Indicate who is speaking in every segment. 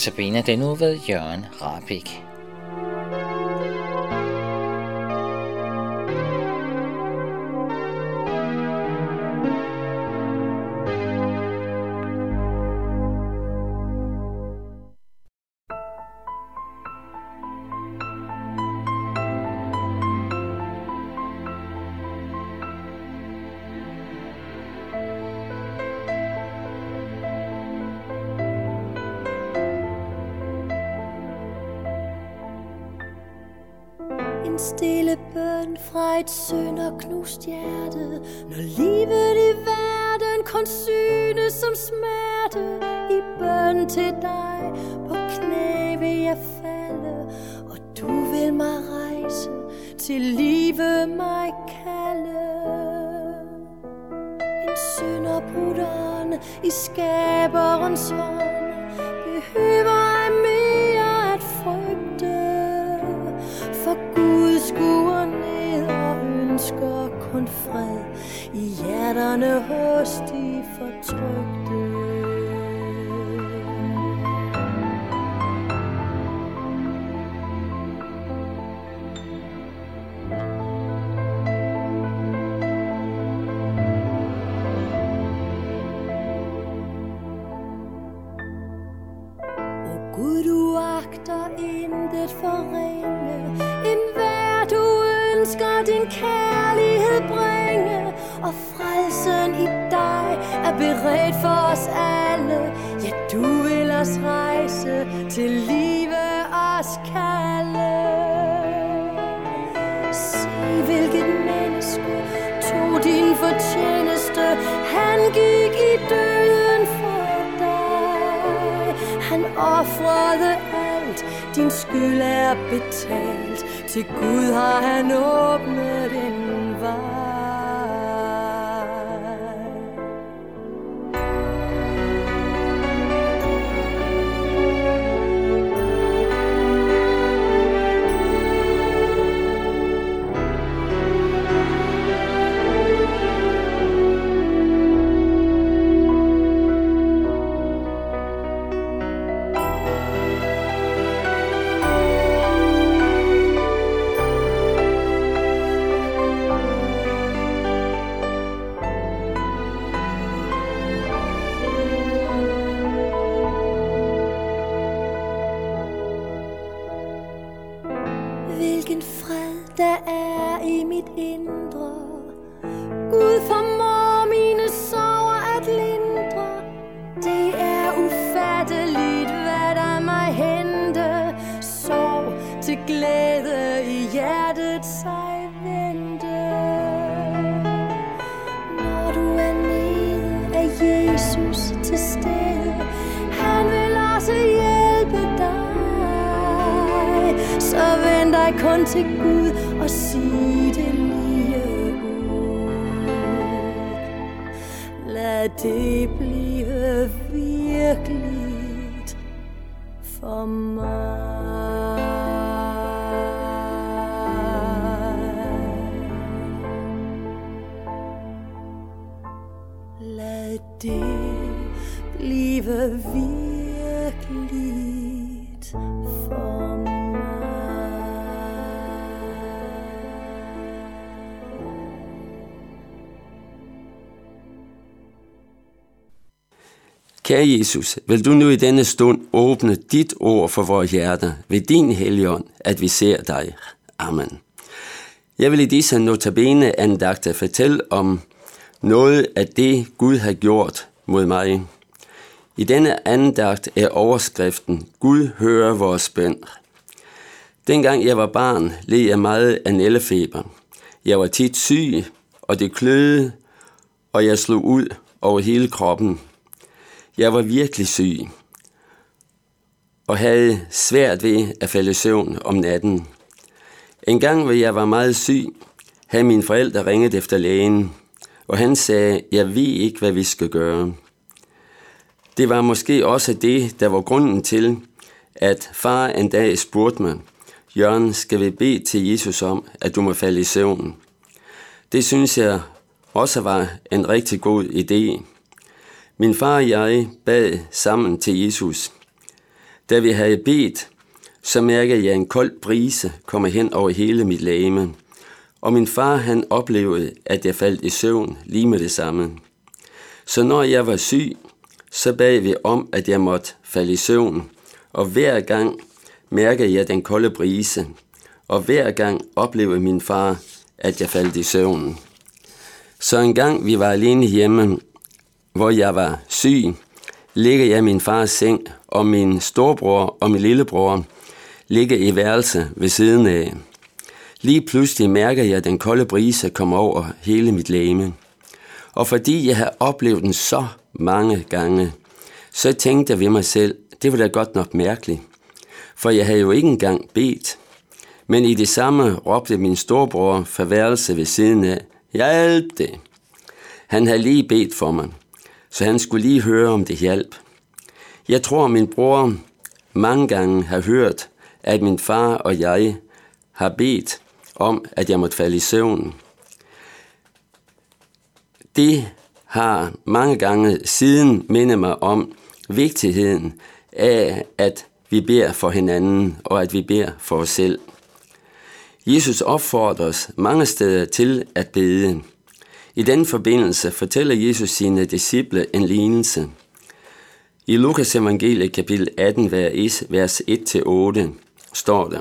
Speaker 1: Notabene den nu ved Jørgen Rabik.
Speaker 2: Stille bøn fra et knust hjerte. Når livet i verden kun synes som smerte I bøn til dig på knæ vil jeg falde. Og du vil mig rejse til livet mig kalde. En sønderbrudt ånd i skaberens hånd i hjerterne hos de fortrygte. En hver du ønsker din kærlighed og frelsen i dig er beredt for os alle. Ja, du vil os rejse til live os kalde. Se hvilket menneske tog din fortjeneste. Han gik i døden for dig. Han offrede alt, din skyld er betalt. Til Gud har han åbnet en er så vend dig kun til Gud og sig det lige ud. Lad det blive virkeligt for mig. Lad det blive virkeligt for mig.
Speaker 3: Kære Jesus, vil du nu i denne stund åbne dit ord for vores hjerter ved din helligånd, at vi ser dig. Amen. Jeg vil i disse notabene andagter fortælle om noget af det, Gud har gjort mod mig. I denne andagt er overskriften, Gud hører vores bøn. Dengang jeg var barn, led jeg meget af nællefeber. Jeg var tit syg, og det kløede, og jeg slog ud over hele kroppen. Jeg var virkelig syg, og havde svært ved at falde i søvn om natten. En gang, hvor jeg var meget syg, havde mine forældre ringet efter lægen, og han sagde, jeg ved ikke, hvad vi skal gøre. Det var måske også det, der var grunden til, at far en dag spurgte mig, Jørgen, skal vi bede til Jesus om, at du må falde i søvn? Det synes jeg også var en rigtig god idé. Min far og jeg bad sammen til Jesus. Da vi havde bedt, så mærkede jeg en kold brise komme hen over hele mit lame, Og min far han oplevede, at jeg faldt i søvn lige med det samme. Så når jeg var syg, så bad vi om, at jeg måtte falde i søvn. Og hver gang mærkede jeg den kolde brise. Og hver gang oplevede min far, at jeg faldt i søvn. Så en gang vi var alene hjemme, hvor jeg var syg, ligger jeg i min fars seng, og min storebror og min lillebror ligger i værelse ved siden af. Lige pludselig mærker jeg den kolde brise komme over hele mit læme. Og fordi jeg har oplevet den så mange gange, så tænkte jeg ved mig selv, det var da godt nok mærkeligt. For jeg havde jo ikke engang bedt. Men i det samme råbte min storebror fra værelse ved siden af, hjælp det. Han havde lige bedt for mig, så han skulle lige høre om det hjælp. Jeg tror, min bror mange gange har hørt, at min far og jeg har bedt om, at jeg måtte falde i søvn. Det har mange gange siden mindet mig om vigtigheden af, at vi beder for hinanden, og at vi beder for os selv. Jesus opfordrer os mange steder til at bede. I den forbindelse fortæller Jesus sine disciple en lignelse. I Lukas evangelie kapitel 18, vers 1-8 står der,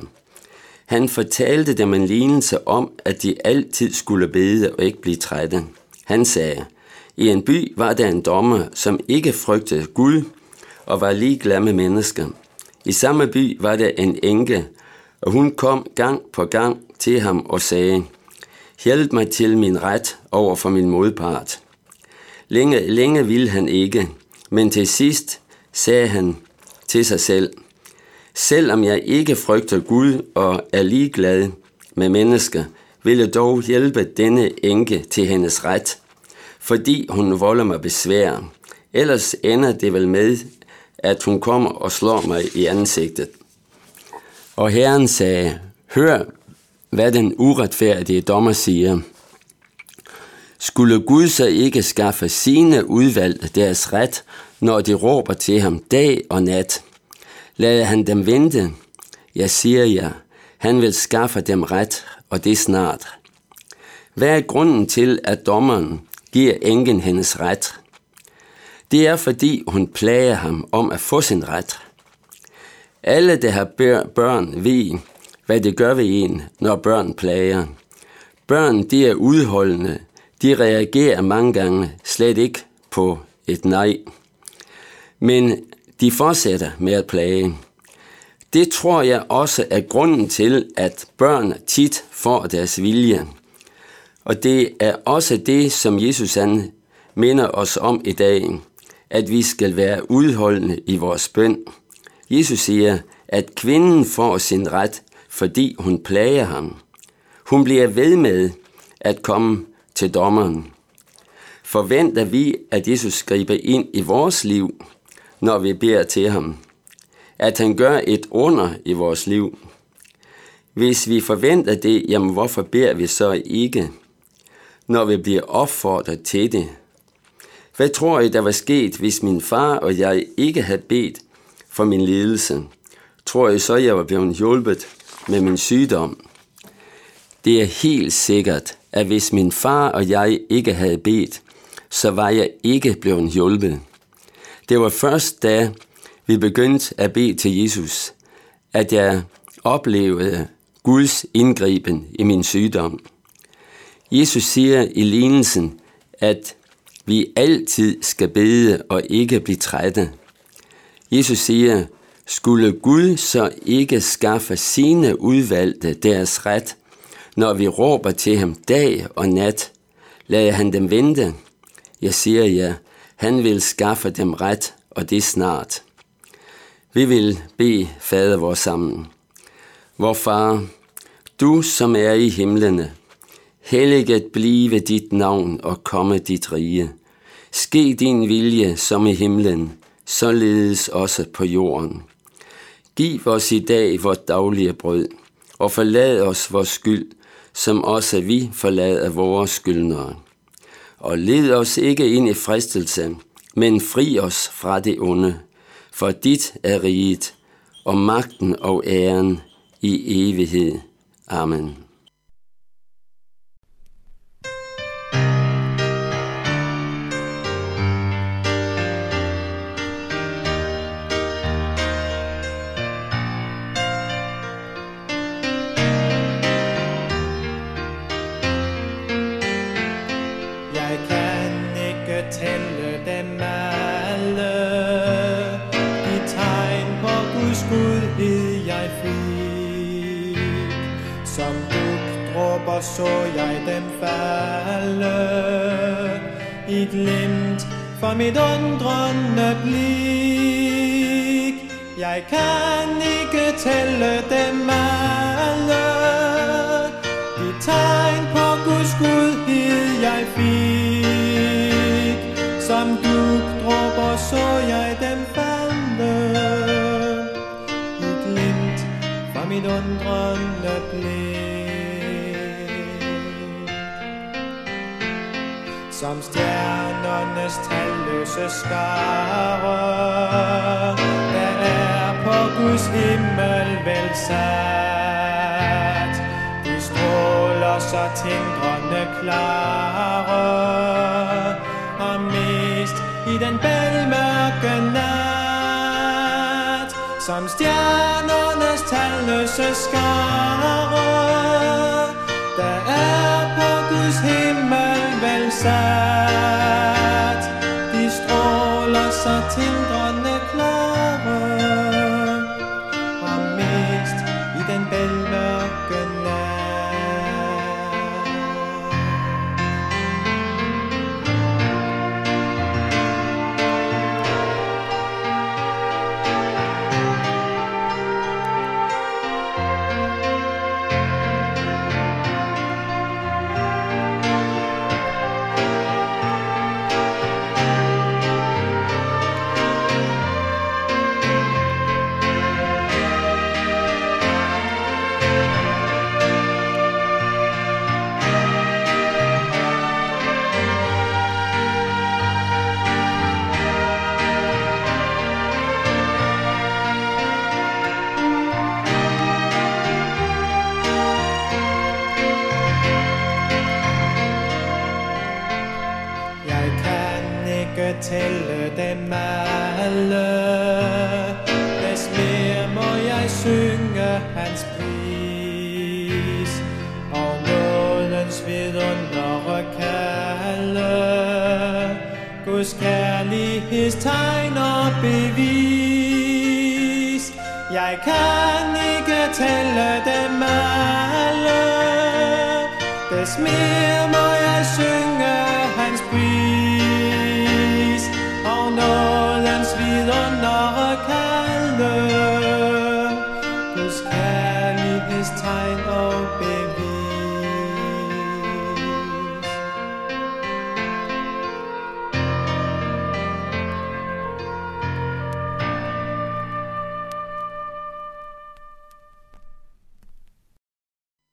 Speaker 3: Han fortalte dem en lignelse om, at de altid skulle bede og ikke blive trætte. Han sagde, i en by var der en dommer, som ikke frygtede Gud og var ligeglad med mennesker. I samme by var der en enke, og hun kom gang på gang til ham og sagde, Hjælp mig til min ret over for min modpart. Længe, længe ville han ikke, men til sidst sagde han til sig selv, Selvom jeg ikke frygter Gud og er ligeglad med mennesker, vil jeg dog hjælpe denne enke til hendes ret, fordi hun volder mig besvær. Ellers ender det vel med, at hun kommer og slår mig i ansigtet. Og Herren sagde, hør, hvad den uretfærdige dommer siger. Skulle Gud så ikke skaffe sine udvalgte deres ret, når de råber til ham dag og nat? Lad han dem vente? Jeg siger jer, han vil skaffe dem ret, og det snart. Hvad er grunden til, at dommeren giver enken hendes ret? Det er, fordi hun plager ham om at få sin ret. Alle, der har børn, ved, hvad det gør ved en, når børn plager. Børn, de er udholdende. De reagerer mange gange slet ikke på et nej. Men de fortsætter med at plage. Det tror jeg også er grunden til, at børn tit får deres vilje. Og det er også det, som Jesus han minder os om i dag, at vi skal være udholdende i vores bøn. Jesus siger, at kvinden får sin ret, fordi hun plager ham. Hun bliver ved med at komme til dommeren. Forventer vi, at Jesus griber ind i vores liv, når vi beder til ham? At han gør et under i vores liv? Hvis vi forventer det, jamen hvorfor beder vi så ikke, når vi bliver opfordret til det? Hvad tror I, der var sket, hvis min far og jeg ikke havde bedt for min lidelse? Tror I så, jeg var blevet hjulpet med min sygdom? Det er helt sikkert, at hvis min far og jeg ikke havde bedt, så var jeg ikke blevet hjulpet. Det var først da vi begyndte at bede til Jesus, at jeg oplevede Guds indgriben i min sygdom. Jesus siger i lignelsen, at vi altid skal bede og ikke blive trætte. Jesus siger, skulle Gud så ikke skaffe sine udvalgte deres ret, når vi råber til ham dag og nat? Lad han dem vente? Jeg siger ja, han vil skaffe dem ret, og det snart. Vi vil bede Fader vor sammen. Vor far, du som er i himlene, helliget blive dit navn og komme dit rige. Ske din vilje som i himlen, således også på jorden. Giv os i dag vores daglige brød, og forlad os vores skyld, som også vi forlader vores skyldnere. Og led os ikke ind i fristelse, men fri os fra det onde, for dit er riget, og magten og æren i evighed. Amen.
Speaker 4: Dugdråber så jeg dem falde. I glimt for mit undrende blik. Jeg kan ikke tælle dem alle. De tegn på Guds godhed jeg fik. Som dugdråber så jeg dem falde. I glimt fra mit undrende blik. Som stjernernes talløse skare Der er på Guds himmel velsat. De stråler så tindrende klare. Og mest i den bælmørke nat Som stjernernes talløse skare velsat Guds kærlighedstegn og bevis. Jeg kan ikke tælle dem alle. Des mere må jeg